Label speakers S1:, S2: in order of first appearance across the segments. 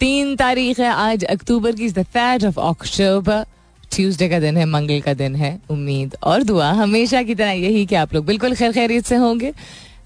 S1: तीन तारीख है, आज अक्टूबर की थर्ड ऑफ़ अक्टूबर ट्यूसडे का दिन है, मंगल का दिन है, उम्मीद और दुआ। हमेशा की तरह यही कि आप लोग बिल्कुल खैर खैरियत से होंगे।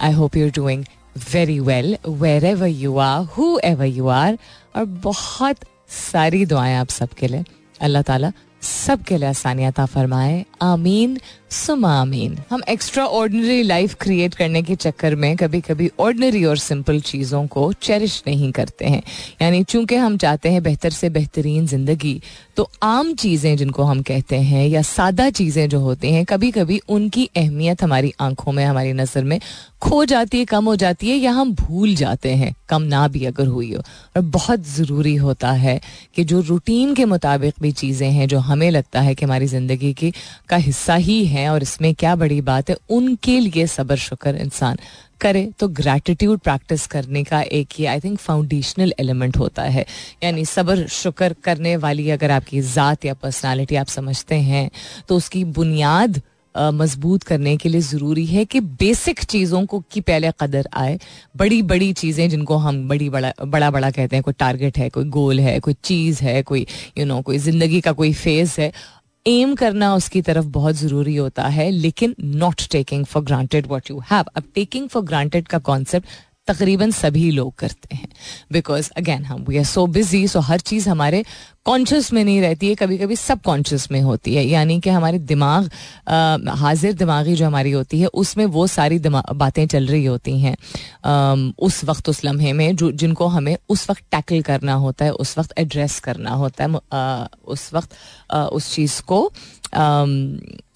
S1: I hope you doing very well wherever you are whoever you are और बहुत सारी दुआएँ आप सबके लिए। अल्लाह ताला सबके लिए आसानियात फरमाए। आमीन। सुमा आमीन हम एक्स्ट्रा ऑर्डनरी लाइफ क्रिएट करने के चक्कर में कभी कभी ऑर्डनरी और सिंपल चीज़ों को चेरिश नहीं करते हैं यानी चूँकि हम चाहते हैं बेहतर से बेहतरीन ज़िंदगी तो आम चीज़ें जिनको हम कहते हैं या सादा चीज़ें जो होती हैं कभी कभी उनकी अहमियत हमारी आँखों में हमारी नज़र में खो जाती है कम हो जाती है या हम भूल जाते हैं कम ना भी अगर हुई हो और बहुत ज़रूरी होता है कि जो रूटीन के मुताबिक भी चीज़ें हैं जो हमें लगता है कि हमारी ज़िंदगी की का हिस्सा ही हैं और इसमें क्या बड़ी बात है उनके लिए सबर शुक्र इंसान करे। तो ग्रैटिट्यूड प्रैक्टिस करने का एक ये आई थिंक फाउंडेशनल एलिमेंट होता है। यानी सबर शुक्र करने वाली अगर आपकी ज़ात या पर्सनालिटी आप समझते हैं तो उसकी बुनियाद मज़बूत करने के लिए ज़रूरी है कि बेसिक चीज़ों को की पहले कदर आए। बड़ी बड़ी चीज़ें जिनको हम बड़ी बड़ा बड़ा बड़ा कहते हैं कोई टारगेट है कोई गोल है कोई चीज़ है कोई यू you नो know, कोई ज़िंदगी का कोई फ़ेज़ है एम करना उसकी तरफ़ बहुत ज़रूरी होता है, लेकिन not taking for granted what you have अब टेकिंग फॉर ग्रांटेड का कॉन्सेप्ट तकरीबन सभी लोग करते हैं। बिकॉज़ अगेन हम we are so busy so हर चीज़ हमारे कॉन्शियस में नहीं रहती है कभी कभी सब कॉन्शियस में होती है। यानी कि हमारे दिमाग हाजिर दिमागी जो हमारी होती है उसमें वो सारी बातें चल रही होती हैं। उस वक्त उस लम्हे में जो जिनको हमें उस वक्त टैकल करना होता है उस वक्त एड्रेस करना होता है आ, उस वक्त आ, उस चीज़ को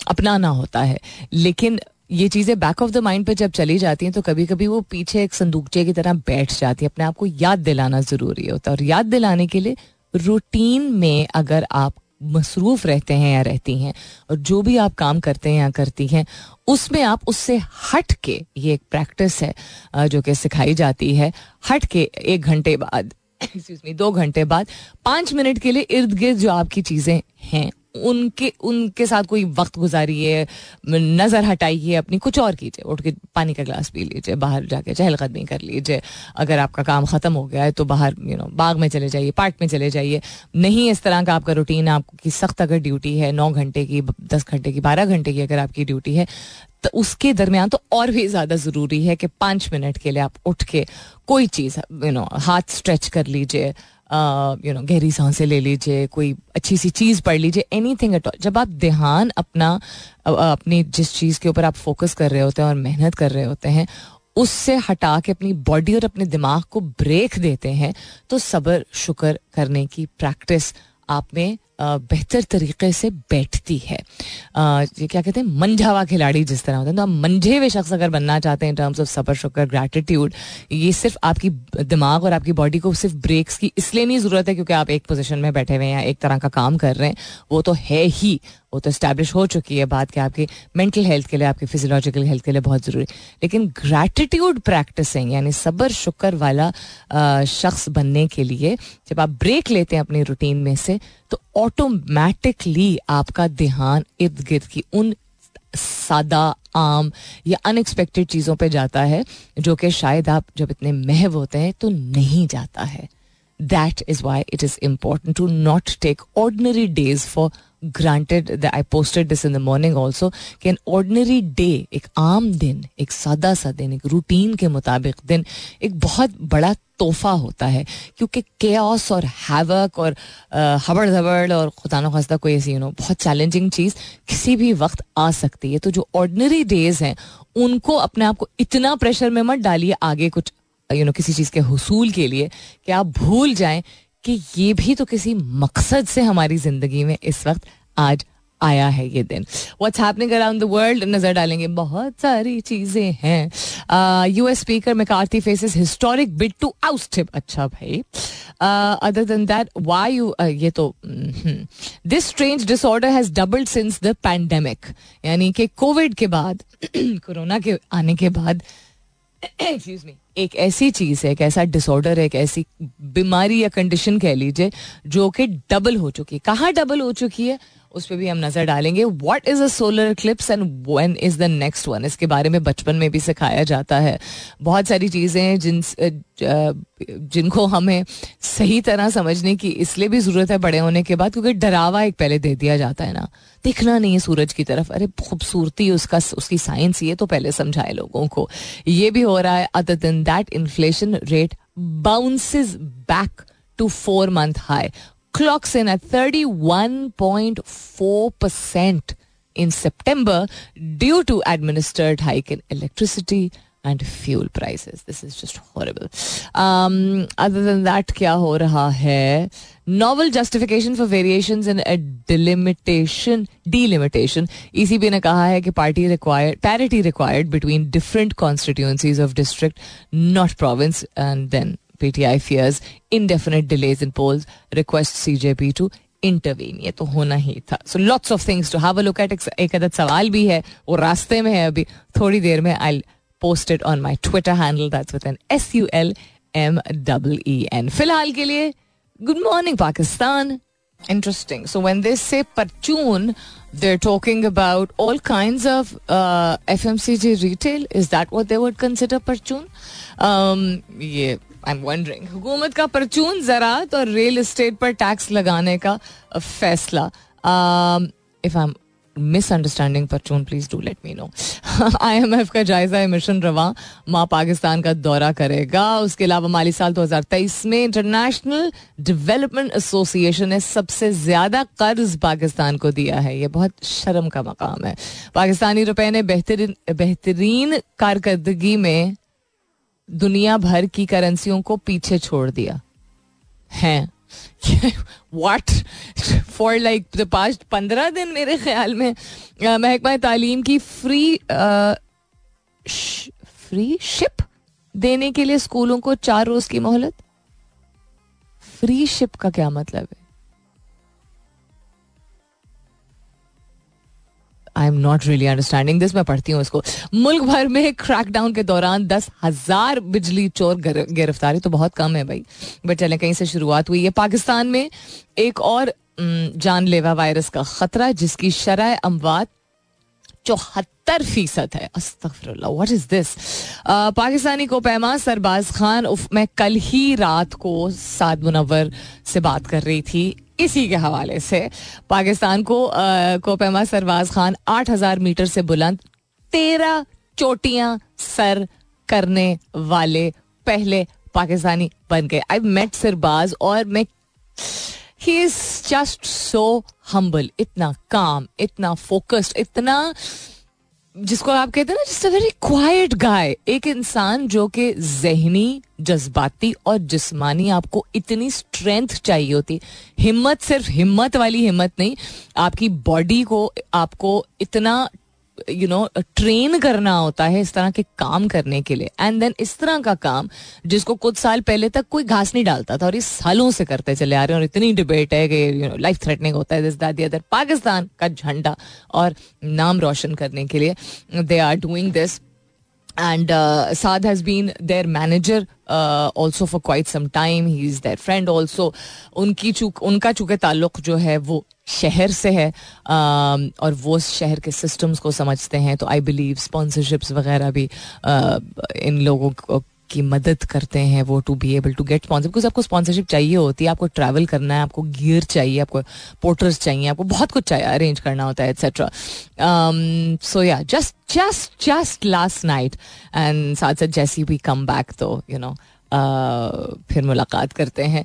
S1: अपनाना होता है। लेकिन ये चीज़ें बैक ऑफ़ द माइंड पे जब चली जाती हैं तो कभी कभी वो पीछे एक संदूकचे की तरह बैठ जाती है। अपने आप को याद दिलाना ज़रूरी होता है। और याद दिलाने के लिए रूटीन में अगर आप मसरूफ रहते हैं या रहती हैं, और जो भी आप काम करते हैं या करती हैं, उसमें आप उससे हट के ये एक प्रैक्टिस है जो कि सिखाई जाती है हट के एक घंटे बाद दो घंटे बाद, पाँच मिनट के लिए इर्द गिर्द जो आपकी चीज़ें हैं उनके उनके साथ कोई वक्त गुजारिए, नज़र हटाइए अपनी, कुछ और कीजिए। उठ के पानी का गिलास पी लीजिए, बाहर जाके चहलकदमी कर लीजिए। अगर आपका काम ख़त्म हो गया है तो बाहर यू नो बाग में चले जाइए, पार्क में चले जाइए। नहीं इस तरह का आपका रूटीन आपकी सख्त अगर ड्यूटी है, नौ घंटे की, दस घंटे की, बारह घंटे की अगर आपकी ड्यूटी है तो उसके दरमियान तो और भी ज़्यादा ज़रूरी है कि पाँच मिनट के लिए आप उठ के कोई चीज़ यू नो हाथ स्ट्रेच कर लीजिए। यू नो गहरी साँसें ले लीजिए, कोई अच्छी सी चीज़ पढ़ लीजिए एनी थिंग एट ऑल जब आप ध्यान अपना अपनी जिस चीज़ के ऊपर आप फोकस कर रहे होते हैं और मेहनत कर रहे होते हैं, उससे हटा के अपनी बॉडी और अपने दिमाग को ब्रेक देते हैं तो सब्र, शुक्र करने की प्रैक्टिस आप में बेहतर तरीके से बैठती है। ये क्या कहते हैं? मंझावा खिलाड़ी जिस तरह होते हैं। तो आप मंझे हुए शख्स अगर बनना चाहते हैं टर्म्स ऑफ़ सबर, शुक्र ग्रेटिट्यूड ये सिर्फ़ आपकी दिमाग और आपकी बॉडी को सिर्फ़ ब्रेक्स की इसलिए नहीं ज़रूरत है क्योंकि आप एक पोजिशन में बैठे हुए हैं या एक तरह का काम कर रहे हैं। वो तो है ही। वो तो इस्टेब्लिश हो चुकी है बात कि आपकी मेंटल हेल्थ के लिए, आपकी फिजियोलॉजिकल हेल्थ के लिए बहुत ज़रूरी लेकिन ग्रैटिट्यूड प्रैक्टिसिंग यानी सबर, शुक्र वाला शख्स बनने के लिए जब आप ब्रेक लेते हैं अपनी रूटीन में से तो ऑटोमेटिकली आपका ध्यान इर्द गिर्द की उन सादा, आम या अनएक्सपेक्टेड चीज़ों पे जाता है, जो कि शायद आप जब इतने महव होते हैं तो नहीं जाता है। That is why it is important to not take ordinary days for granted I posted this in the morning also कि एन ऑर्डनरी डे एक आम दिन एक सादा सा दिन एक रूटीन के मुताबिक दिन एक बहुत बड़ा तोहफा होता है क्योंकि केओस और हैवक और हबड़ धबड़ और खुदा खास्ता कोई ऐसी यू नो बहुत चैलेंजिंग चीज़ किसी भी वक्त आ सकती है। तो जो ऑर्डनरी डेज़ हैं उनको अपने आप को इतना प्रेशर में मत डालिए आगे कुछ यू you नो know, किसी चीज़ के हसूल के लिए कि आप भूल जाएँ कि ये भी तो किसी मकसद से हमारी ज़िंदगी में इस वक्त आज आया है ये दिन। What's happening around the world नज़र डालेंगे। बहुत सारी चीज़ें हैं। U US speaker McCarthy faces historic bid to oust him अच्छा भाई। Other than that why you ये तो this strange disorder has doubled since the pandemic यानी कि कोविड के बाद, कोरोना के आने के बाद एक्सक्यूज मी एक ऐसी चीज़ है, एक ऐसा डिसऑर्डर है, एक ऐसी बीमारी या कंडीशन कह लीजिए, जो कि डबल हो चुकी है। कहाँ डबल हो चुकी है? उस पर भी हम नज़र डालेंगे। What is a solar eclipse and when is the next one इसके बारे में बचपन में भी सिखाया जाता है। बहुत सारी चीज़ें जिन जिनको हमें सही तरह समझने की इसलिए भी ज़रूरत है बड़े होने के बाद, क्योंकि डरावा एक पहले दे दिया जाता है ना। दिखना नहीं है सूरज की तरफ़। अरे, खूबसूरती उसका, उसकी साइंस, ये तो पहले समझाए लोगों को। ये भी हो रहा है अदर दिन that inflation rate bounces back to four month high clocks in at 31.4% in September due to administered hike in electricity and fuel prices. This is just horrible. Um, other than that, kya ho raha hai? Novel justification for variations in a delimitation, delimitation. ECB ne kaha hai ki party required, parity required between different constituencies of district, not province, and then PTI fears indefinite delays in polls, requests CJP to intervene ये तो होना ही था so lots of things to have a look at एक अदद सवाल भी है वो रास्ते में है अभी थोड़ी देर में I post it on my Twitter handle that's with N S U L M double E N फिलहाल के लिए good morning Pakistan interesting. So when they say parchun, they're talking about all kinds of uh, FMCG retail. Is that what they would consider parchun? Um, yeah, I am wondering हुकूमत का परचून ज़रात और real estate पर tax लगाने का फैसला। If I am misunderstanding परचून please do let me know I M F का जायजा मिशन रवा। माँ पाकिस्तान का दौरा करेगा। उसके अलावा माली साल 2023 में इंटरनेशनल डेवलपमेंट एसोसिएशन ने सबसे ज़्यादा कर्ज पाकिस्तान को दिया है। ये बहुत शर्म का मकाम है। पाकिस्तानी रुपए ने बेहतरीन बेहतरीन कारकर्दगी में दुनिया भर की करेंसियों को पीछे छोड़ दिया। है। What for like the past पंद्रह दिन मेरे ख्याल में महकमा तालीम की फ्री फ्री शिप देने के लिए स्कूलों को चार रोज की मोहलत? फ्री शिप का क्या मतलब है? Am not really understanding this मैं पढ़ती हूँ इसको। मुल्क भर में क्रैकडाउन के दौरान दस हज़ार बिजली चोर गिरफ्तारी तो बहुत कम है भाई। बट चले, कहीं से शुरुआत हुई है। पाकिस्तान में एक और जानलेवा वायरस का खतरा, जिसकी शरह अमवात चौहत्तर फ़ीसद है। व्हाट इज़ दिस पाकिस्तानी को पैमा सरबाज खान, उफ, मैं कल ही रात को साद मुनवर से बात कर रही थी, इसी के हवाले से। पाकिस्तान को कोपेमा सरवाज खान आठ हज़ार मीटर से बुलंद, तेरह चोटियाँ सर करने वाले पहले पाकिस्तानी बन गए। आई मेट सरबाज और मैं he is just so humble इतना काम इतना फोकस्ड इतना, जिसको आप कहते हैं ना just a very quiet guy एक इंसान जो कि जहनी, जज्बाती और जिस्मानी आपको इतनी स्ट्रेंथ चाहिए होती। हिम्मत सिर्फ़ हिम्मत वाली हिम्मत नहीं, आपकी बॉडी को, आपको इतना यू नो ट्रेन करना होता है इस तरह के काम करने के लिए एंड देन इस तरह का काम जिसको कुछ साल पहले तक कोई घास नहीं डालता था और इस सालों से करते चले आ रहे हैं और इतनी डिबेट है कि यू नो लाइफ थ्रेटनिंग होता है दिस दैट अदर पाकिस्तान का झंडा और नाम रोशन करने के लिए they are doing this and Saad has been their manager uh, also for quite some time. He is their friend also. उनकी चूक उनका चूँकि ताल्लुक जो है वो शहर से है और वो शहर के सिस्टम्स को समझते हैं तो आई बिलीव स्पॉन्सरशिप्स वगैरह भी इन लोगों को, की मदद करते हैं वो to be able to get sponsor because आपको स्पॉन्सरशिप चाहिए होती है, आपको ट्रैवल करना है, आपको गियर चाहिए, आपको पोर्टर्स चाहिए, आपको बहुत कुछ चाहिए अरेंज करना होता है एक्सेट्रा सो या just just just last night and साथ साथ जैसी वी कम बैक तो यू नो फिर मुलाकात करते हैं।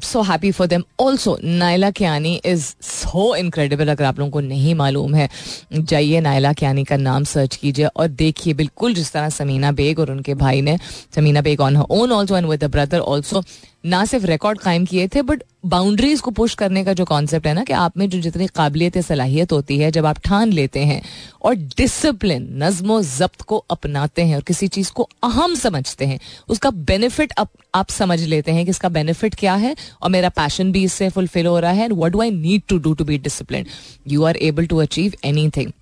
S1: So happy for them also Naila Kiyani is so incredible अगर आप लोगों को नहीं मालूम है। जाइए नायला क्यानी का नाम सर्च कीजिए और देखिए बिल्कुल जिस तरह समीना बेग और उनके भाई ने, Samina Beg on own also and with brother also ना सिर्फ़ रिकॉर्ड कायम किए थे बट बाउंड्रीज को पुश करने का जो कॉन्सेप्ट है ना कि आप में जो जितनी काबिलियत सलाहियत होती है जब आप ठान लेते हैं और डिसिप्लिन नज्म जब्त को अपनाते हैं और किसी चीज़ को अहम समझते हैं उसका बेनिफिट आप, आप समझ लेते हैं कि इसका बेनिफिट क्या है और मेरा पैशन भी इससे फुलफिल हो रहा है what do I need to do to be discipline you are able to achieve anything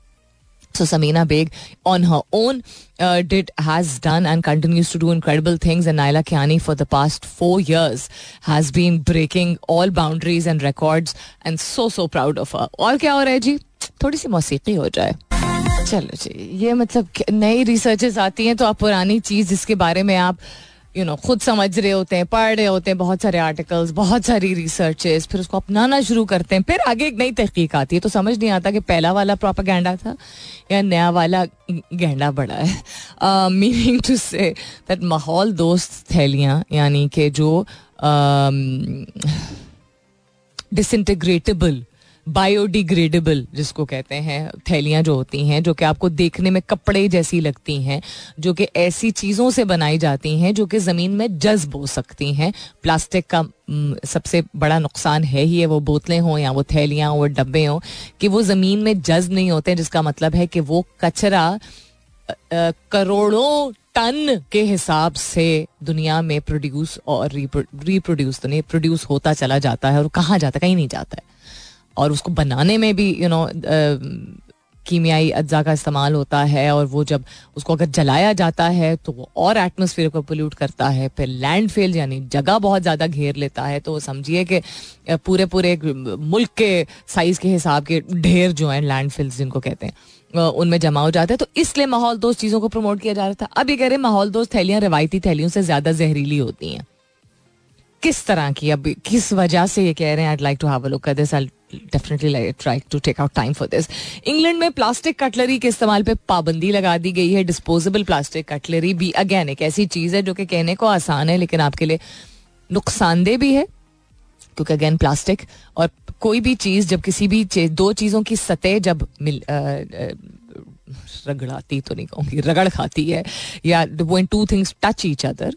S1: So Samina Beg, on her own, uh, did has done and continues to do incredible things. And Naila Kiani, for the past four years, has been breaking all boundaries and records. And so so proud of her. और क्या हो रहा है जी थोड़ी सी मौसीकी हो जाए चलो जी ये मतलब नई रिसर्चेस आती हैं तो आप पुरानी चीज़ जिसके बारे में आप यू नो खुद समझ रहे होते हैं पढ़ रहे होते हैं बहुत सारे आर्टिकल्स बहुत सारी रिसर्चेस फिर उसको अपनाना शुरू करते हैं फिर आगे एक नई तहकीक आती है। तो समझ नहीं आता कि पहला वाला प्रोपागेंडा था या नया वाला गेंडा बड़ा है। मीनिंग टू से दैट माहौल दोस्त थैलियाँ यानी कि जो डिसइंटीग्रेटेबल uh, बायोडिग्रेडेबल जिसको कहते हैं, थैलियाँ जो होती हैं, जो कि आपको देखने में कपड़े जैसी लगती हैं, जो कि ऐसी चीज़ों से बनाई जाती हैं, जो कि ज़मीन में जज्ब हो सकती हैं। प्लास्टिक का सबसे बड़ा नुकसान है ही है वो बोतलें हों या वो थैलियाँ वो डब्बे हों, कि वो ज़मीन में जज्ब नहीं होते, जिसका मतलब है कि वो कचरा करोड़ों टन के हिसाब से दुनिया में प्रोड्यूस और रिप्रोड्यूस तो नहीं प्रोड्यूस होता चला जाता है और कहाँ जाता कहीं नहीं जाता है। और उसको बनाने में भी यू नो कीमियाई अज्जा का इस्तेमाल होता है और वो जब उसको अगर जलाया जाता है तो वो और एटमोसफियर को पोल्यूट करता है, फिर लैंड फेल यानी जगह बहुत ज़्यादा घेर लेता है। तो समझिए कि पूरे पूरे मुल्क के साइज़ के हिसाब के ढेर जो हैं लैंड फिल्स जिनको कहते हैं उनमें जमा हो जाते हैं। तो इसलिए माहौल दोस्त चीज़ों को प्रमोट किया जा रहा था। अब ये कह रहे हैं माहौल दोस्त थैलियाँ, रवायती थैलियों से ज़्यादा जहरीली होती हैं। किस तरह की? अब किस वजह से ये कह रहे हैं I like to have a look at this I definitely try to take out time for this England में प्लास्टिक कटलरी के इस्तेमाल पे पाबंदी लगा दी गई है। डिस्पोजेबल प्लास्टिक कटलरी भी अगेन एक ऐसी चीज़ है जो कि कहने को आसान है, लेकिन आपके लिए नुकसानदेह भी है। क्योंकि अगेन प्लास्टिक और कोई भी चीज़, जब किसी भी चीज़ दो चीज़ों की सतह जब मिल रगड़ाती तो नहीं कहूँगी, रगड़ खाती है, या when two things touch each other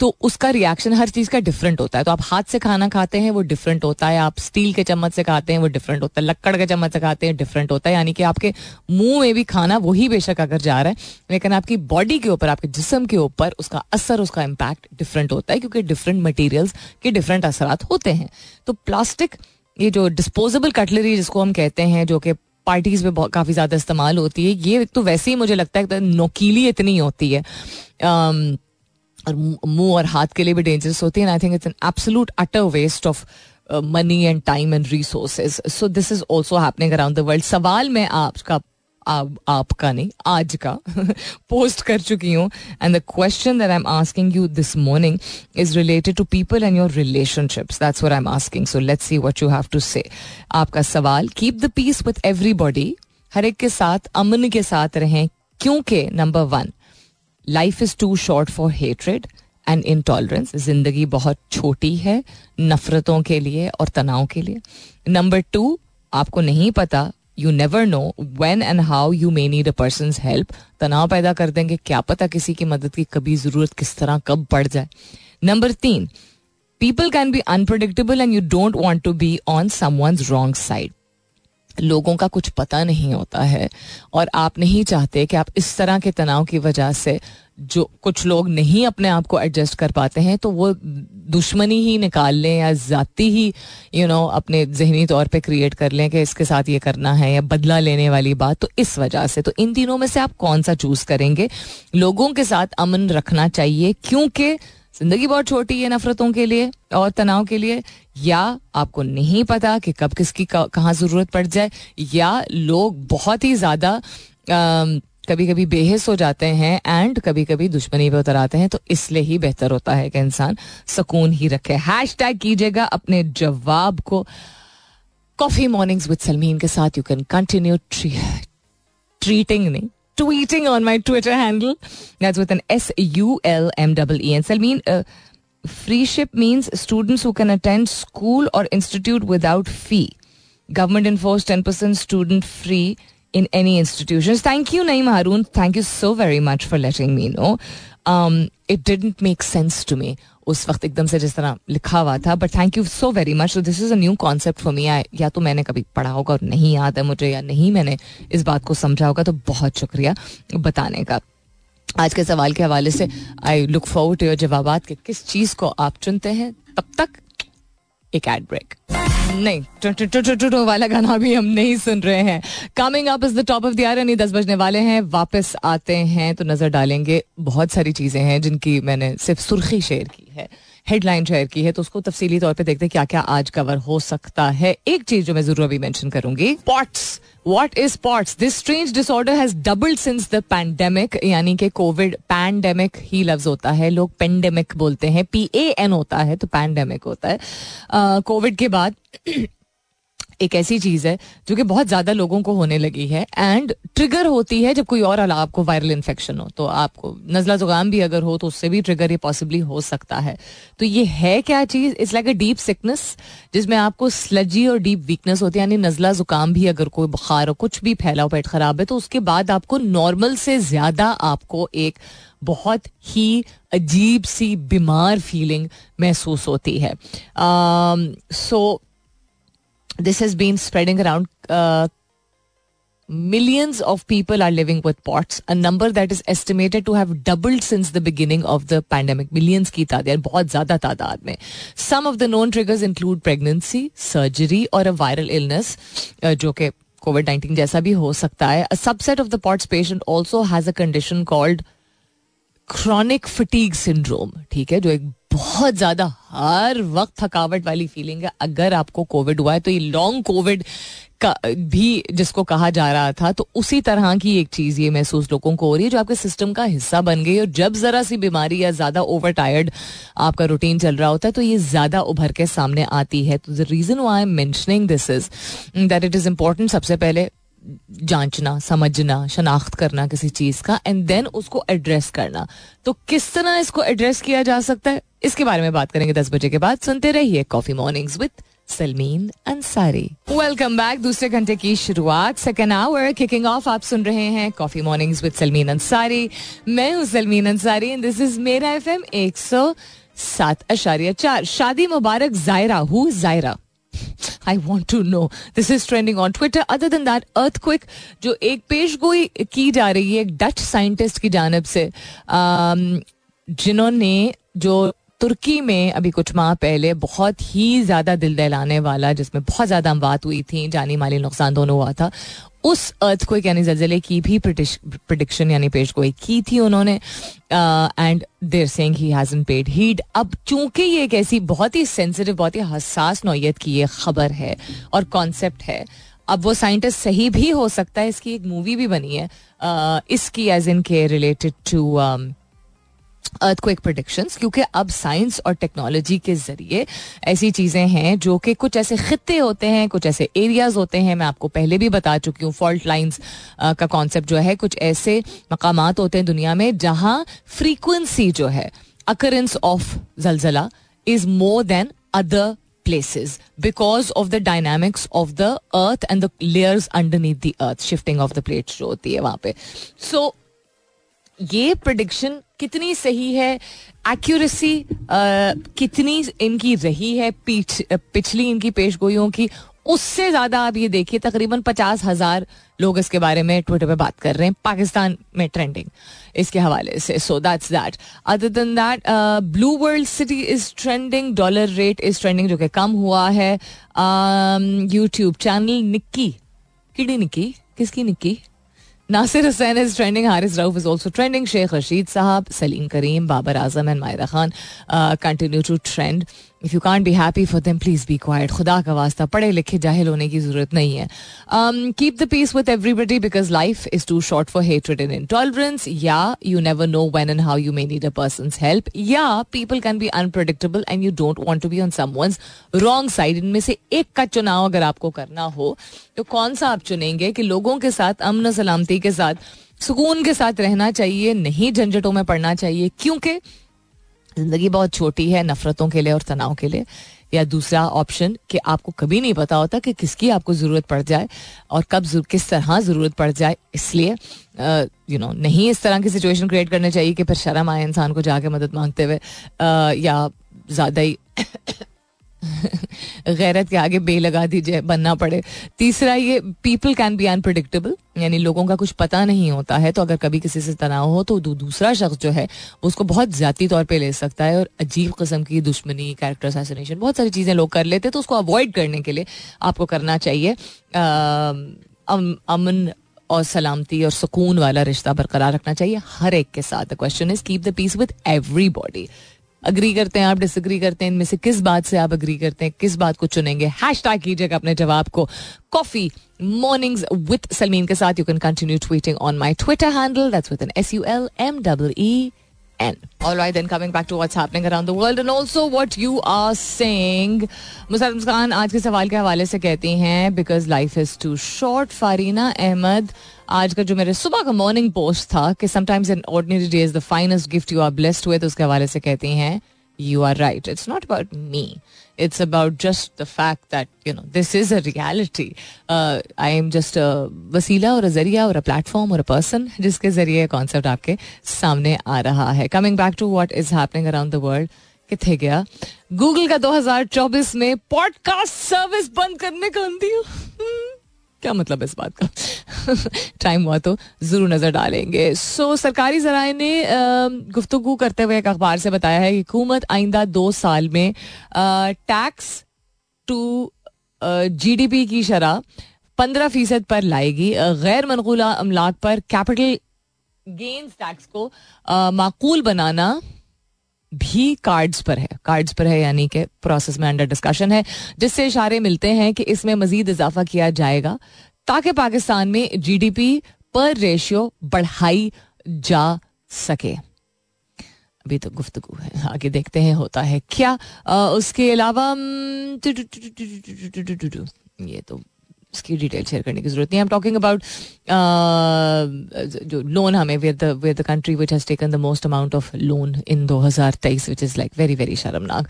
S1: तो उसका रिएक्शन हर चीज़ का डिफरेंट होता है। तो आप हाथ से खाना खाते हैं, वो डिफरेंट होता है। आप स्टील के चम्मच से खाते हैं, वो डिफरेंट होता है। लक्कड़ के चम्मच से खाते हैं डिफरेंट होता है। यानी कि आपके मुँह में भी खाना वही बेशक अगर जा रहा है, लेकिन आपकी बॉडी के ऊपर, आपके जिसम के ऊपर उसका असर, उसका इम्पैक्ट डिफरेंट होता है, क्योंकि डिफरेंट मटीरियल्स के डिफरेंट असरात होते हैं। तो प्लास्टिक ये जो डिस्पोजेबल कटलरी जिसको हम कहते हैं, जो कि पार्टीज़ में काफ़ी ज़्यादा इस्तेमाल होती है, ये तो वैसे ही मुझे लगता है नोकीली इतनी होती है। और मुँह और हाथ के लिए भी डेंजरस होती है I think it's an absolute utter waste of money and time and resources so this is also happening around the world सवाल मैं आपका आप, आपका नहीं आज का पोस्ट कर चुकी हूँ. And the question that I am asking you this morning is related to people and your relationships that's what I am asking so let's see what you have to say आपका सवाल keep the peace with everybody हर एक के साथ अमन के साथ रहें. क्योंकि number one life is too short for hatred and intolerance ज़िंदगी बहुत छोटी है नफरतों के लिए और तनाव के लिए नंबर टू आपको नहीं पता you never know when and how you may need a person help तनाव पैदा कर देंगे क्या पता किसी की मदद की कभी ज़रूरत किस तरह कब पड़ जाए नंबर तीन people can be unpredictable and you don't want to be on some wrong side लोगों का कुछ पता नहीं होता है और आप नहीं चाहते कि आप इस तरह के तनाव की वजह से जो कुछ लोग नहीं अपने आप को एडजस्ट कर पाते हैं तो वो दुश्मनी ही निकाल लें या ज़ाती ही यू you नो know, अपने जहनी तौर पे क्रिएट कर लें कि इसके साथ ये करना है या बदला लेने वाली बात। तो इस वजह से तो इन तीनों में से आप कौन सा चूज़ करेंगे? लोगों के साथ अमन रखना चाहिए क्योंकि ज़िंदगी बहुत छोटी है नफरतों के लिए और तनाव के लिए, या आपको नहीं पता कि कब किसकी कहाँ ज़रूरत पड़ जाए, या लोग बहुत ही ज़्यादा कभी कभी बेहस हो जाते हैं एंड कभी कभी दुश्मनी पे उतर आते हैं तो इसलिए ही बेहतर होता है कि इंसान सुकून ही रखे। हैश टैग कीजिएगा अपने जवाब को। कॉफ़ी मॉर्निंग्स विद सलमीन के साथ यू कैन कंटिन्यू ट्रीटिंग नहीं tweeting on my Twitter handle. That's with an S U L M E E N. Salmeen, uh, freeship means students who can attend school or institute without fee. Government enforced 10% student free in any institutions. Thank you, Naeem Haroon. Thank you so very much for letting me know. Um, it didn't make sense to me. उस वक्त एकदम से जिस तरह लिखा हुआ था but thank you so very much this is a new concept for me या तो मैंने कभी पढ़ा होगा और नहीं याद है मुझे, या नहीं मैंने इस बात को समझा होगा तो बहुत शुक्रिया बताने का। आज के सवाल के हवाले से I look forward to your जवाब कि किस चीज़ को आप चुनते हैं, तब तक एक एड ब्रेक नहीं वाला गाना भी हम नहीं सुन रहे हैं। Coming up is the top of the hour यानी दस बजने वाले हैं। वापस आते हैं तो नज़र डालेंगे बहुत सारी चीज़ें हैं जिनकी मैंने सिर्फ़ सुर्खी शेयर की है। हेडलाइन शेयर की है तो उसको तफसीली तौर पर देखते हैं क्या क्या आज कवर हो सकता है। एक चीज़ जो मैं ज़रूर अभी मैंशन करूँगी POTS. What is POTS? This strange disorder has doubled since the pandemic यानी कि कोविड पैंडेमिक ही लफ्ज होता है। लोग पेंडेमिक बोलते हैं पी ए एन होता है तो पैंडेमिक होता है। कोविड uh, के बाद एक ऐसी चीज़ है जो कि बहुत ज़्यादा लोगों को होने लगी है एंड ट्रिगर होती है जब कोई और अला आपको वायरल इन्फेक्शन हो। तो आपको नजला जुकाम भी अगर हो तो उससे भी ट्रिगर ये पॉसिबली हो सकता है। तो ये है क्या चीज़? It's like a deep sickness जिसमें आपको स्लजी और डीप वीकनेस होती है, यानी नजला जुकाम भी अगर कोई बुखार हो, कुछ भी फैला हो पेट खराब है तो उसके बाद आपको नॉर्मल से ज़्यादा आपको एक बहुत ही अजीब सी बीमार फीलिंग महसूस होती है। सो this has been spreading around. Uh, millions of people are living with POTS, a number that is estimated to have doubled since the beginning of the pandemic. Millions की तादाद बहुत ज़्यादा तादाद में. Some of the known triggers include pregnancy, surgery or a viral illness, uh, जो कि Covid nineteen जैसा भी हो सकता है a subset of the POTS patient also has a condition called chronic fatigue syndrome ठीक है, जो एक बहुत ज़्यादा हर वक्त थकावट वाली फीलिंग है। अगर आपको कोविड हुआ है तो ये लॉन्ग कोविड का भी जिसको कहा जा रहा था तो उसी तरह की एक चीज़ ये महसूस लोगों को हो रही है, जो आपके सिस्टम का हिस्सा बन गई और जब जरा सी बीमारी या ज़्यादा ओवर टायर्ड आपका रूटीन चल रहा होता है तो ये ज़्यादा उभर के सामने आती है। तो the reason why am mentioning this is that it is important सबसे पहले जांचना, समझना, शनाख्त करना किसी चीज़ का एंड देन उसको एड्रेस करना। तो किस तरह इसको एड्रेस किया जा सकता है? इसके बारे में बात करेंगे दस बजे के बाद। सुनते रहिए coffee mornings with Salmeen Ansari welcome back दूसरे घंटे की शुरुआत। सेकेंड आवर किकिंग ऑफ़ आप सुन रहे हैं coffee mornings with Salmeen Ansari मैं हूँ Salmeen Ansari and this is मेरा एफ़ एम एक सौ सात अशारिया चार। शादी मुबारक Zaira who. Zaira. I want to know this is trending on Twitter other दिन दैट अर्थ क्विक जो एक पेश गोई की जा रही है, एक डच साइंटिस्ट की जानब से जिन्होंने जो तुर्की में अभी कुछ माह पहले बहुत ही ज़्यादा दिल दहलाने वाला, जिसमें बहुत ज़्यादा अमवात हुई थी जानी माली नुकसान दोनों हुआ था उस अर्थ को यानी जलजले की भी प्रडिक्शन यानी पेश गोई की थी उन्होंने। And they're saying he hasn't paid heed अब चूँकि ये एक ऐसी बहुत ही सेंसिटिव बहुत ही हसास नोयत की ये खबर है और कॉन्सेप्ट है अब वो साइंटिस्ट सही भी हो सकता है इसकी एक मूवी भी बनी है uh, इसकी एज इन के रिलेटेड टू अर्थक्वेक प्रोडिक्शंस क्योंकि अब साइंस और टेक्नोलॉजी के ज़रिए ऐसी चीज़ें हैं जो कि कुछ ऐसे खत्ते होते हैं कुछ ऐसे एरियाज़ होते हैं मैं आपको पहले भी बता चुकी हूँ फॉल्ट लाइंस का कॉन्सेप्ट जो है कुछ ऐसे मकाम होते हैं दुनिया में जहाँ फ्रीक्वेंसी जो है occurrence of Jaljala is more than other places because of the dynamics of the earth and the layers underneath the earth shifting of the plate जो होती है वहाँ पे। So, ये प्रडिक्शन कितनी सही है? एक्यूरेसी कितनी इनकी रही है पीछ, पिछली इनकी पेश पेशगोइयों की? उससे ज़्यादा आप ये देखिए, तकरीबन पचास हज़ार लोग इसके बारे में ट्विटर पे बात कर रहे हैं। पाकिस्तान में ट्रेंडिंग इसके हवाले से। So that's that other than that blue world city is trending dollar rate is trending जो कि कम हुआ है। यूट्यूब चैनल निक्की किडी निक्की किसकी निक्की Nasir Hussain is trending. Haris Rauf is also trending. Sheikh Rashid Sahab, Salim Kareem, Babar Azam, and Maida Khan uh, continue to trend. If you can't be happy for them please be quiet खुदा का वास्ता पढ़े लिखे जाहिल होने की ज़रूरत नहीं है keep the peace with everybody because life is too short for hatred in intolerance या you never know when and how you may need a person help या people can be unpredictable and you don't want to be on some wrong side इनमें से एक का चुनाव अगर आपको करना हो तो कौन सा आप चुनेंगे कि लोगों के साथ, अमन सलामती के साथ, सुकून के साथ रहना चाहिए, नहीं झंझटों में पड़ना चाहिए? क्योंकि ज़िंदगी बहुत छोटी है नफरतों के लिए और तनाव के लिए। या दूसरा ऑप्शन कि आपको कभी नहीं पता होता कि किसकी आपको ज़रूरत पड़ जाए और कब किस तरह ज़रूरत पड़ जाए। इसलिए यू नो नहीं इस तरह की सिचुएशन क्रिएट करनी चाहिए कि फिर शर्म आए इंसान को जाके मदद मांगते हुए या ज़्यादा ही गैरत के आगे बे लगा दीजिए बनना पड़े। तीसरा, ये पीपल कैन बी अनप्रडिक्टेबल यानी लोगों का कुछ पता नहीं होता है तो अगर कभी किसी से तनाव हो तो दूसरा शख्स जो है उसको बहुत ज़्यादा तौर पे ले सकता है, और अजीब किस्म की दुश्मनी कैरेक्टर असैसिनेशन बहुत सारी चीज़ें लोग कर लेते हैं तो उसको अवॉइड करने के लिए आपको करना चाहिए। अमन और सलामती और सुकून वाला रिश्ता बरकरार रखना चाहिए, हर एक के साथ। The question is keep the peace with everybody agree करते हैं आप डिसग्री करते हैं इनमें से किस बात से आप अग्री करते हैं किस बात को चुनेंगे हैश टैग कीजिएगा अपने जवाब को कॉफ़ी मॉर्निंग्स विद सलमीन के साथ you can continue tweeting on my Twitter handle that's with N S U L M W N. All right, then coming back to what's happening around the world and also what you are saying. Muslim Khan आज के सवाल के हवाले से कहती हैं because life is too short Fareena Ahmed आज का जो मेरे सुबह का मॉर्निंग पोस्ट था कि sometimes in ordinary day is the finest gift you are blessed हुए तो उसके हवाले से कहती हैं you are right. It's not about me. It's about just the fact that, you know, this is a reality. Uh, I am just a वसीला और a जरिया और a platform और a person जिसके जरिए कॉन्सेप्ट आपके सामने आ रहा है coming back to what is happening around the world किथे गया गूगल का 2024 में पॉडकास्ट सर्विस बंद करने का अंतिम क्या मतलब इस बात का? टाइम हुआ तो ज़रूर नज़र डालेंगे। सो so, सरकारी जराए ने गुफ्तु करते हुए एक अखबार से बताया है कि हुकूमत आइंदा दो साल में टैक्स टू जीडीपी की शरह पंद्रह फ़ीसद पर लाएगी। गैर मनकूला अमलाक पर कैपिटल गेंस टैक्स को माकूल बनाना भी कार्ड्स पर है कार्ड्स पर है यानी कि प्रोसेस में अंडर डिस्कशन है जिससे इशारे मिलते हैं कि इसमें मजीद इजाफा किया जाएगा ताकि पाकिस्तान में जीडीपी पर रेशियो बढ़ाई जा सके अभी तो गुफ्तगु है आगे देखते हैं होता है क्या आ, उसके अलावा ये तो इसकी डिटेल शेयर करने की ज़रूरत नहीं आई एम टॉकिंग अबाउट जो लोन हमें where the where the country which has taken the most amount of loan in 2023 which is like very very शर्मनाक।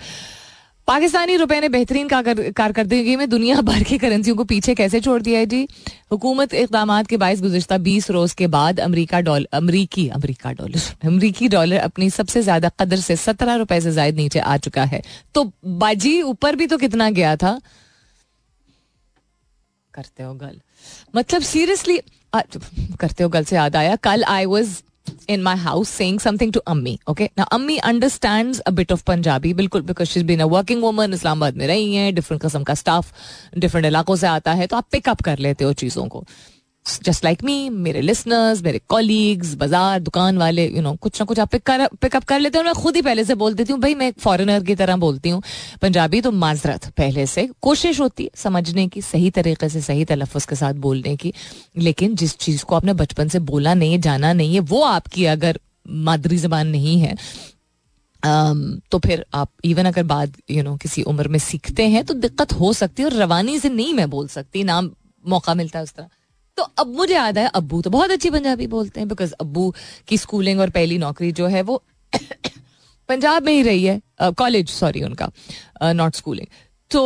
S1: पाकिस्तानी रुपए ने बेहतरीन कारकर्दगी में दुनिया भर की करेंसियों को पीछे कैसे छोड़ दिया है जी? हुकूमत इकदाम के बायस गुजशत बीस रोज के बाद अमरीका डॉलर अमरीकी, अमरीका डॉलर अमरीकी डॉलर अपनी सबसे ज़्यादा कदर से सत्रह रुपए से ज़्यादा नीचे आ चुका है। तो बाजी ऊपर भी तो कितना गया था? करते हो गर्ल? मतलब सीरियसली करते हो गर्ल से याद आया, कल I was in my house saying something to अम्मी ओके ना अम्मी understand a bit of Punjabi बिल्कुल because she's been a working woman Islamabad में रही है डिफरेंट कस्म का स्टाफ डिफरेंट इलाकों से आता है तो आप पिकअप कर लेते हो चीज़ों को। जस्ट लाइक मी मेरे लिसनर्स मेरे कॉलीग्स बाज़ार दुकान वाले यू you नो know, कुछ ना कुछ आप पिकअप कर लेते हो मैं खुद ही पहले से बोल देती हूँ भाई मैं एक फॉरेनर की तरह बोलती हूँ। पंजाबी तो माजरत पहले से। कोशिश होती है समझने की सही तरीके से सही तलफ़ के साथ बोलने की। लेकिन जिस चीज़ को आपने बचपन से बोला नहीं है जाना नहीं है वो आपकी अगर मादरी जबान नहीं है Um, तो फिर आप इवन अगर बात यू you नो know, किसी उम्र में सीखते हैं तो दिक्कत हो सकती है और रवानी से नहीं मैं बोल सकती ना मौका मिलता है उस तरह। तो अब मुझे याद है अबू तो बहुत अच्छी पंजाबी बोलते हैं बिकॉज़ अब्बू की स्कूलिंग और पहली नौकरी जो है वो पंजाब में ही रही है कॉलेज सॉरी उनका नॉट स्कूलिंग तो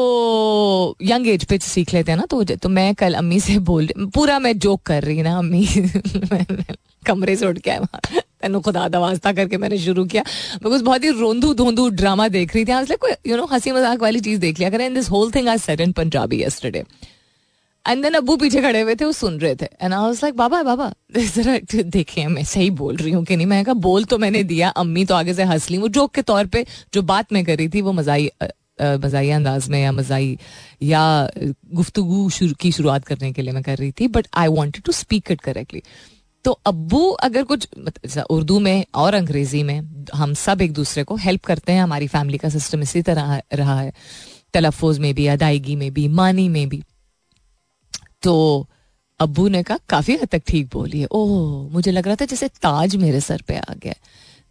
S1: यंग एज पे सीख लेते हैं ना तो तो मैं कल अम्मी से बोल रही, पूरा मैं जोक कर रही ना अम्मी। कमरे से उठ के आए तेन खुदा दवास्ता करके मैंने शुरू किया बिकॉज़ बहुत ही रोंदू धोंदू ड्रामा देख रही थी। यू नो हँसी मज़ाक वाली चीज़ देख लिया करें। This whole thing I said in Punjabi yesterday and then Abu पीछे खड़े हुए थे, वो सुन रहे थे। एंड आई वाज लाइक बाबा बाबा, जरा देखिए, मैं सही बोल रही हूँ कि नहीं? मैं कहा, बोल तो मैंने दिया, अम्मी तो आगे से हंस ली। वो जोक के तौर पे जो बात मैं कर रही थी, वो मजाई मजाई अंदाज में या मजाई या गुफ्तगु की शुरुआत करने के लिए मैं कर रही थी but I wanted to speak it correctly तो अबू अगर कुछ उर्दू में और अंग्रेज़ी में, हम सब एक दूसरे को हेल्प करते हैं, हमारी फैमिली का सिस्टम इसी तरह रहा है तलफ़ में भी, अदायगी में भी, मानी में भी। तो अबू ने कहा, काफ़ी हद तक ठीक बोली है। ओह, मुझे लग रहा था जैसे ताज मेरे सर पे आ गया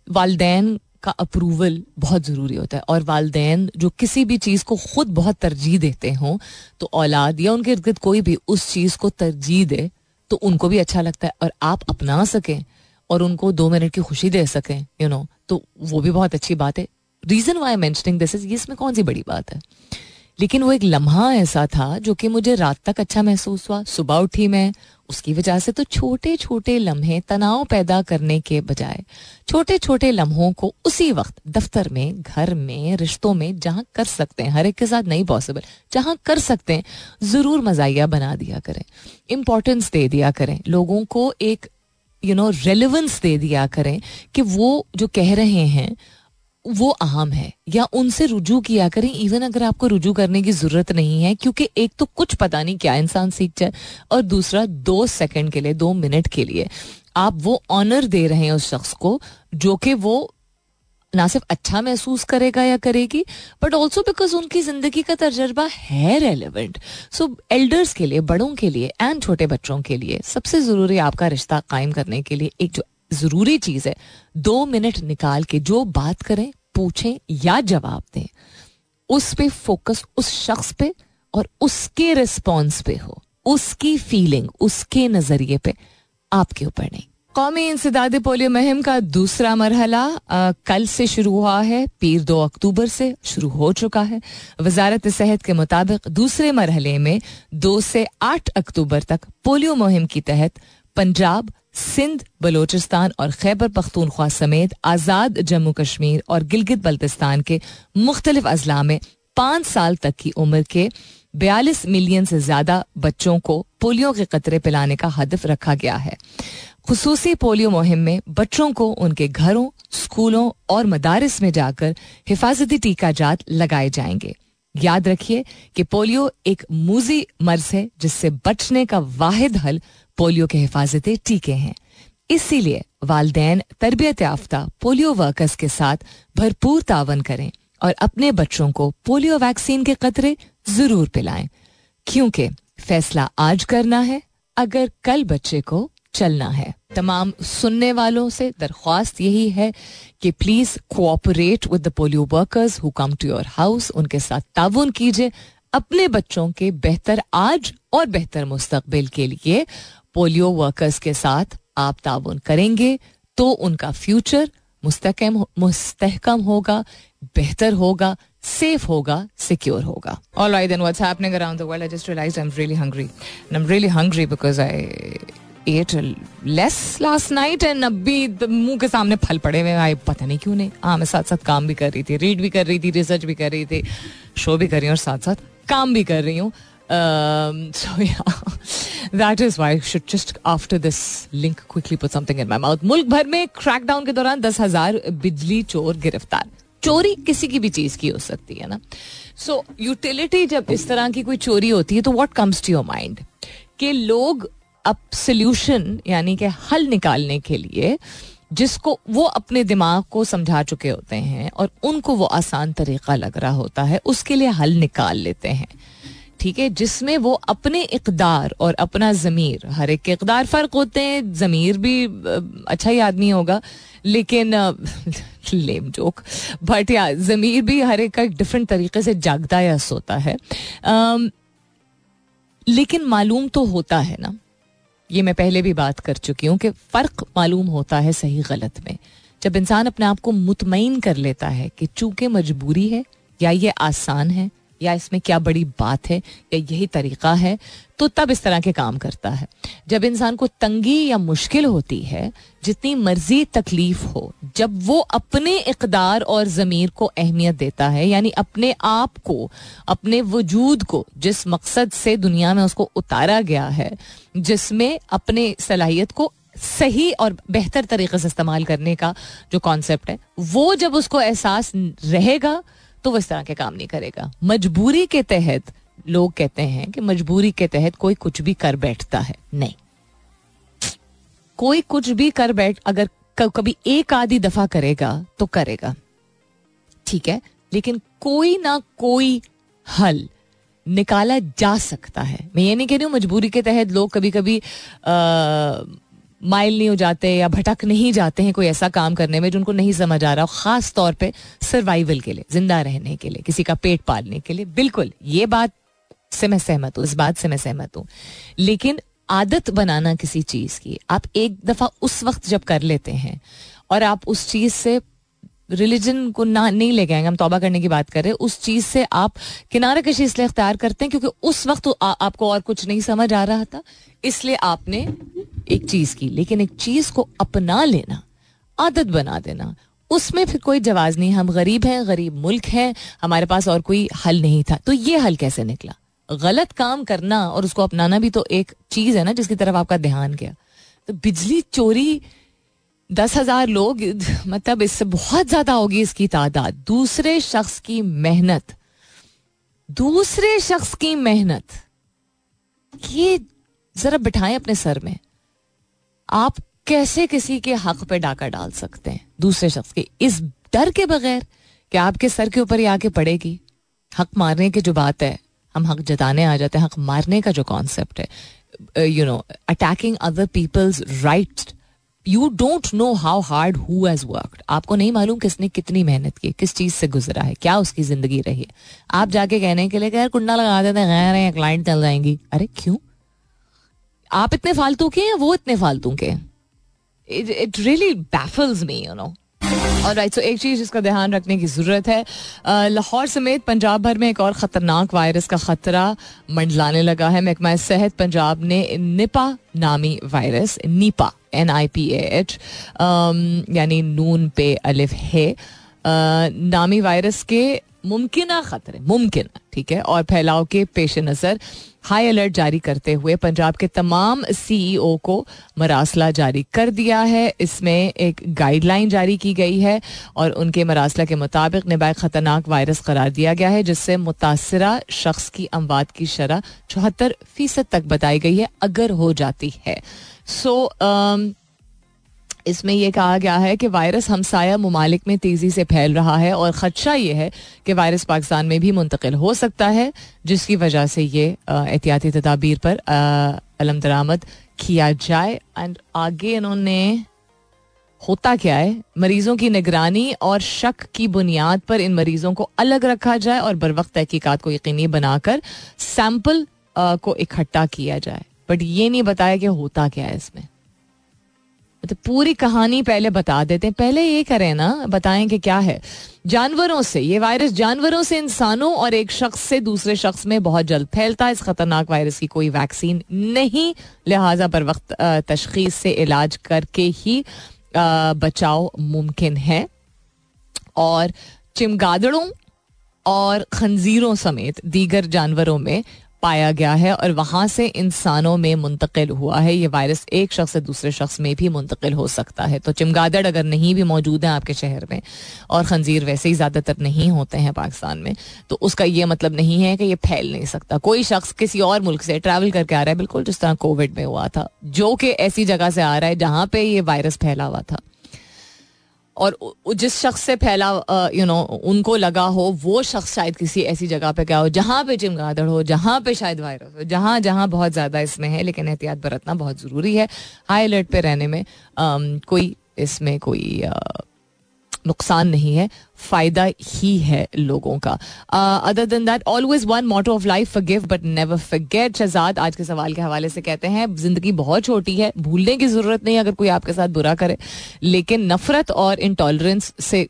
S1: वालदेन का अप्रूवल बहुत ज़रूरी होता है और वालदेन जो किसी भी चीज़ को खुद बहुत तरजीह देते हों तो औलाद या उनके इर्द गिर्द कोई भी उस चीज़ को तरजीह दे तो उनको भी अच्छा लगता है और आप अपना सकें और उनको दो मिनट की खुशी दे सकें यू नो तो वो भी बहुत अच्छी बात है। Reason why mentioning this is इसमें कौन सी बड़ी बात है? लेकिन वो एक लम्हा ऐसा था जो कि मुझे रात तक अच्छा महसूस हुआ। सुबह उठी मैं, उसकी वजह से तो छोटे छोटे लम्हे तनाव पैदा करने के बजाय छोटे छोटे लम्हों को उसी वक्त दफ्तर में, घर में, रिश्तों में जहाँ कर सकते हैं, हर एक के साथ नहीं पॉसिबल जहाँ कर सकते हैं, ज़रूर मजाया बना दिया करें। इंपॉर्टेंस दे दिया करें। लोगों को एक यू नो रेलिवेंस दे दिया करें कि वो जो कह रहे हैं वो अहम है। या उनसे रुजू किया करें इवन अगर आपको रुजू करने की ज़रूरत नहीं है, क्योंकि एक तो कुछ पता नहीं क्या इंसान सीख जाए, और दूसरा दो सेकंड के लिए, दो मिनट के लिए, आप वो ऑनर दे रहे हैं उस शख्स को, जो कि वो ना सिर्फ़ अच्छा महसूस करेगा या करेगी बट ऑल्सो बिकॉज़ उनकी ज़िंदगी का तजर्बा है रेलिवेंट सो एल्डर्स के लिए, बड़ों के लिए एंड छोटे बच्चों के लिए, सबसे ज़रूरी आपका रिश्ता कायम करने के लिए एक जो ज़रूरी चीज़ है। दो मिनट निकाल के जो बात करें, पूछें या जवाब दें, उस पे फोकस उस शख्स पे और उसके रिस्पॉन्स पे हो, उसकी फीलिंग, उसके नज़रिए पे, आपके ऊपर नहीं। कौमी इंसदाद पोलियो मुहिम का दूसरा मरहला कल से शुरू हुआ है, पीर दो अक्टूबर से शुरू हो चुका है। वजारत सेहत के मुताबिक दूसरे मरहले में दो से आठ अक्टूबर तक पोलियो मुहिम की तहत पंजाब, सिंध, बलोचिस्तान और खैबर पख्तूनख्वा समेत आज़ाद जम्मू कश्मीर और गिलगित बल्तिस्तान के मुख्तलिफ़ अजला में पाँच साल तक की उम्र के बयालीस मिलियन से ज़्यादा बच्चों को पोलियो के कतरे पिलाने का हदफ रखा गया है। खसूसी पोलियो मुहिम में बच्चों को उनके घरों, स्कूलों और मदारस में जाकर हिफाजती टीका जात लगाए जाएँगे। याद रखिए कि पोलियो एक मूजी मर्ज है जिससे बचने का वाहिद हल पोलियो के हिफाजती टीके हैं। इसीलिए वालदेन तरबियत याफ्ता पोलियो वर्कर्स के साथ भरपूर तावन करें और अपने बच्चों को पोलियो वैक्सीन के कतरे ज़रूर पिलाएँ, क्योंकि फैसला आज करना है, अगर कल बच्चे को चलना है। तमाम सुनने वालों से दरख्वास्त यही है कि please cooperate with the polio workers who come to your house उनके साथ ताउन कीजिए, अपने बच्चों के बेहतर आज और बेहतर मुस्तकबिल के लिए पोलियो वर्कर्स के साथ आप ताउन करेंगे तो उनका फ्यूचर मुस्तकम मुस्तहकम होगा, बेहतर होगा, सेफ़ होगा, सिक्योर होगा। All right then what's happening around the world I just realize I am really hungry I am really hungry because I ate less last night and अभी मुँह के सामने फल पड़े हुए आए, पता नहीं क्यों नहीं। हाँ मैं साथ साथ काम भी कर रही थी रीड भी कर रही थी रिसर्च भी कर रही थी शो भी कर रही हूँ और साथ साथ काम भी कर रही हूँ। So that is why should just after this link quickly put something in my mouth मुल्क भर में क्रैकडाउन के दौरान दस हज़ार बिजली चोर गिरफ़्तार। चोरी किसी की भी चीज़ की हो सकती है ना? सो so, यूटिलिटी जब इस तरह की कोई चोरी होती है तो what comes to your mind कि लोग अब सोल्यूशन यानी कि हल निकालने के लिए जिसको वो अपने दिमाग को समझा चुके होते हैं और उनको वो आसान तरीका लग रहा होता है उसके लिए हल निकाल लेते हैं। ठीक है, जिसमें वो अपने इकदार और अपना ज़मीर, हर एक के इकदार फ़र्क होते हैं, ज़मीर भी अच्छा ही आदमी होगा, लेकिन लेम जोक बट या ज़मीर भी हर एक का एक डिफरेंट तरीके से जागता या सोता है। लेकिन मालूम तो होता है ना, ये मैं पहले भी बात कर चुकी हूँ कि फ़र्क मालूम होता है सही गलत में। जब इंसान अपने आप को मुतमिन कर लेता है कि चूँकि मजबूरी है या ये आसान है या इसमें क्या बड़ी बात है, या यही तरीका है तो तब इस तरह के काम करता है। जब इंसान को तंगी या मुश्किल होती है, जितनी मर्ज़ी तकलीफ़ हो, जब वो अपने इकदार और ज़मीर को अहमियत देता है, यानी अपने आप को, अपने वजूद को, जिस मकसद से दुनिया में उसको उतारा गया है, जिसमें अपने सलाहियत को सही और बेहतर तरीके से इस्तेमाल करने का जो कॉन्सेप्ट है, वो जब उसको एहसास रहेगा तो वो इस तरह के काम नहीं करेगा। मजबूरी के तहत लोग कहते हैं कि मजबूरी के तहत कोई कुछ भी कर बैठता है। नहीं। कोई कुछ भी कर बैठ, अगर कभी एक आधी दफ़ा करेगा तो करेगा। ठीक है? लेकिन कोई ना कोई हल निकाला जा सकता है। मैं ये नहीं कह रही हूँ मजबूरी के तहत लोग कभी कभी माइल नहीं हो जाते या भटक नहीं जाते हैं कोई ऐसा काम करने में जो उनको नहीं समझ आ रहा खास तौर पे सर्वाइवल के लिए, ज़िंदा रहने के लिए, किसी का पेट पालने के लिए। बिल्कुल, ये बात से मैं सहमत हूँ, इस बात से मैं सहमत हूँ। लेकिन आदत बनाना किसी चीज़ की, आप एक दफ़ा उस वक्त जब कर लेते हैं और आप उस चीज़ से रिलीजन को ना नहीं ले गए हम तोबा करने की बात कर रहे हैं उस चीज़ से आप किनारा कशी इसलिए अख्तियार करते हैं क्योंकि उस वक्त आ, आपको और कुछ नहीं समझ आ रहा था इसलिए आपने एक चीज़ की। लेकिन एक चीज़ को अपना लेना आदत बना देना उसमें फिर कोई जवाब नहीं हम गरीब हैं गरीब मुल्क है हमारे पास और कोई हल नहीं था। तो ये हल कैसे निकला? गलत काम करना और उसको अपनाना भी तो एक चीज़ है ना जिसकी तरफ़ आपका ध्यान गया। तो बिजली चोरी दस हज़ार लोग मतलब इससे बहुत ज़्यादा होगी इसकी तादाद। दूसरे शख्स की मेहनत। दूसरे शख्स की मेहनत। ये जरा बिठाएँ अपने सर में। आप कैसे किसी के हक पे डाका डाल सकते हैं, दूसरे शख्स के? इस डर के बगैर कि आपके सर के ऊपर ही आके पड़ेगी। हक मारने की जो बात है, हम हक जताने आ जाते हैं। हक मारने का जो कॉन्सेप्ट है you know attacking other peoples right you don't know how hard who has worked आपको नहीं मालूम किसने कितनी मेहनत की, किस चीज़ से गुजरा है, क्या उसकी ज़िंदगी रही है। आप जाके कहने के लिए यार कुंडा लगा देते हैं क्लाइंट चल जाएँगी। अरे क्यों? आप इतने फालतू के हैं, वो इतने फालतू के it really baffles me you know और राइट सो एक चीज़ जिसका ध्यान रखने की ज़रूरत है लाहौर समेत पंजाब भर में एक और खतरनाक वायरस का खतरा मंडलाने लगा है। महकमा सेहत पंजाब ने निपा नामी virus, Nipah N I P H यानी नून पे अलिफ है। नामी वायरस के मुमकिन खतरे मुमकिन ठीक है? और फैलाव के पेश नज़र हाई अलर्ट जारी करते हुए पंजाब के तमाम सीईओ को मरासला जारी कर दिया है। इसमें एक गाइडलाइन जारी की गई है और उनके मरासला के मुताबिक निबाक खतरनाक वायरस करार दिया गया है जिससे मुतासरा शख्स की अमवात की शरह चौहत्तर फ़ीसद तक बताई गई है अगर हो जाती है। सो so, इसमें यह कहा गया है कि वायरस हमसाया ममालिक में तेज़ी से फैल रहा है और ख़दशा ये है कि वायरस पाकिस्तान में भी मुंतकिल हो सकता है, जिसकी वजह से ये एहतियाती तदाबीर पर अलम दरामद किया जाए। एंड आगे इन्होंने होता क्या है? मरीजों की निगरानी और शक की बुनियाद पर इन मरीजों को अलग रखा जाए और बर वक्त तहकीकत को यकीनी बनाकर सैंपल को इकट्ठा किया जाए। बट ये नहीं बताया कि होता क्या है इसमें। तो पूरी कहानी पहले बता देते हैं। पहले ये करें ना, बताएँ कि क्या है। जानवरों से, ये वायरस जानवरों से इंसानों और एक शख्स से दूसरे शख्स में बहुत जल्द फैलता है। इस खतरनाक वायरस की कोई वैक्सीन नहीं। लिहाजा पर वक्त तशखीस से इलाज करके ही बचाव मुमकिन है। और चिमगादड़ों और खंजीरों समेत दीगर जानवरों में पाया गया है और वहाँ से इंसानों में मुंतकिल हुआ है। ये वायरस एक शख्स से दूसरे शख्स में भी मुंतकिल हो सकता है। तो चिमगादड़ अगर नहीं भी मौजूद है आपके शहर में और खंजीर वैसे ही ज़्यादातर नहीं होते हैं पाकिस्तान में तो उसका ये मतलब नहीं है कि ये फैल नहीं सकता। कोई शख्स किसी और मुल्क से ट्रैवल करके आ रहा है, बिल्कुल जिस तरह कोविड में हुआ था, जो कि ऐसी जगह से आ रहा है जहाँ पे ये वायरस फैला हुआ था। और जिस शख्स से फैला यू नो उनको लगा हो, वो शख्स शायद किसी ऐसी जगह पे गया हो, जहाँ पे चिमगादड़ हो, जहाँ पे शायद वायरस हो, जहाँ जहाँ बहुत ज़्यादा इसमें है, लेकिन एहतियात बरतना बहुत ज़रूरी है। हाई अलर्ट पे रहने में कोई इसमें कोई नुकसान नहीं है, फ़ायदा ही है लोगों का। Other than that always one motto of life give but never forget Shahzad, आज के सवाल के हवाले से कहते हैं, ज़िंदगी बहुत छोटी है, भूलने की ज़रूरत नहीं अगर कोई आपके साथ बुरा करे। लेकिन नफरत और इंटॉलरेंस से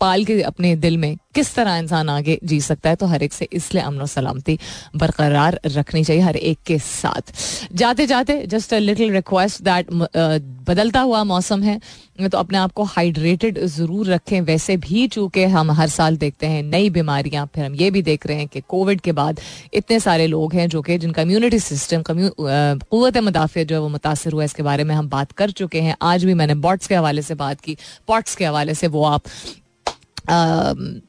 S1: पाल के अपने दिल में किस तरह इंसान आगे जी सकता है तो हर एक से इसलिए अमन सलामती बरकरार रखनी चाहिए हर एक के साथ। जाते जाते just a little request that बदलता हुआ मौसम है तो अपने आप को हाइड्रेटेड ज़रूर रखें। वैसे भी चूँकि हम हर साल देखते हैं नई बीमारियाँ, फिर हम ये भी देख रहे हैं कि कोविड के बाद इतने सारे लोग हैं जो कि जिनका इम्यूनिटी सिस्टम क़वत मुदाफ़ जो है वो मुतासर हुआ है, इसके बारे में हम बात कर चुके हैं। आज भी मैंने बॉट्स के हवाले से बात की। पॉट्स के हवाले से वो आप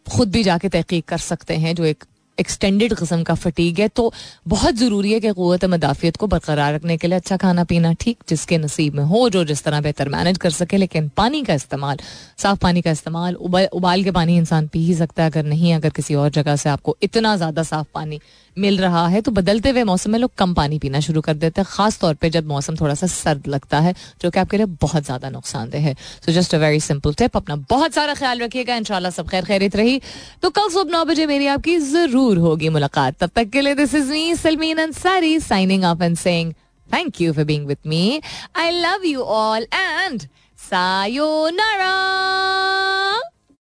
S1: खुद भी जाके तहकीक कर सकते हैं, जो एक एक्सटेंडेड किस्म का फटीक है तो बहुत ज़रूरी है कि क़वत मदाफ़ियत को बरकरार रखने के लिए अच्छा खाना पीना ठीक जिसके नसीब में हो जो जिस तरह बेहतर मैनेज कर सके लेकिन पानी का इस्तेमाल साफ़ पानी का इस्तेमाल उबाल के पानी इंसान पी ही सकता है अगर नहीं अगर किसी और जगह से आपको इतना ज़्यादा साफ़ पानी मिल रहा है तो बदलते हुए मौसम में लोग कम पानी पीना शुरू कर देते हैं खास तौर पे जब मौसम थोड़ा सा सर्द लगता है, जो कि आपके लिए बहुत ज़्यादा नुकसानदेह है। So just a very simple tip अपना बहुत सारा ख्याल रखिएगा, इंशाल्लाह सब खैर खैरित रही। तो कल सुबह नौ बजे मेरी आपकी ज़रूर होगी मुलाकात। तब तक के लिए this is me Salmeen Ansari signing off and saying thank you for being with me I love you all and sayonara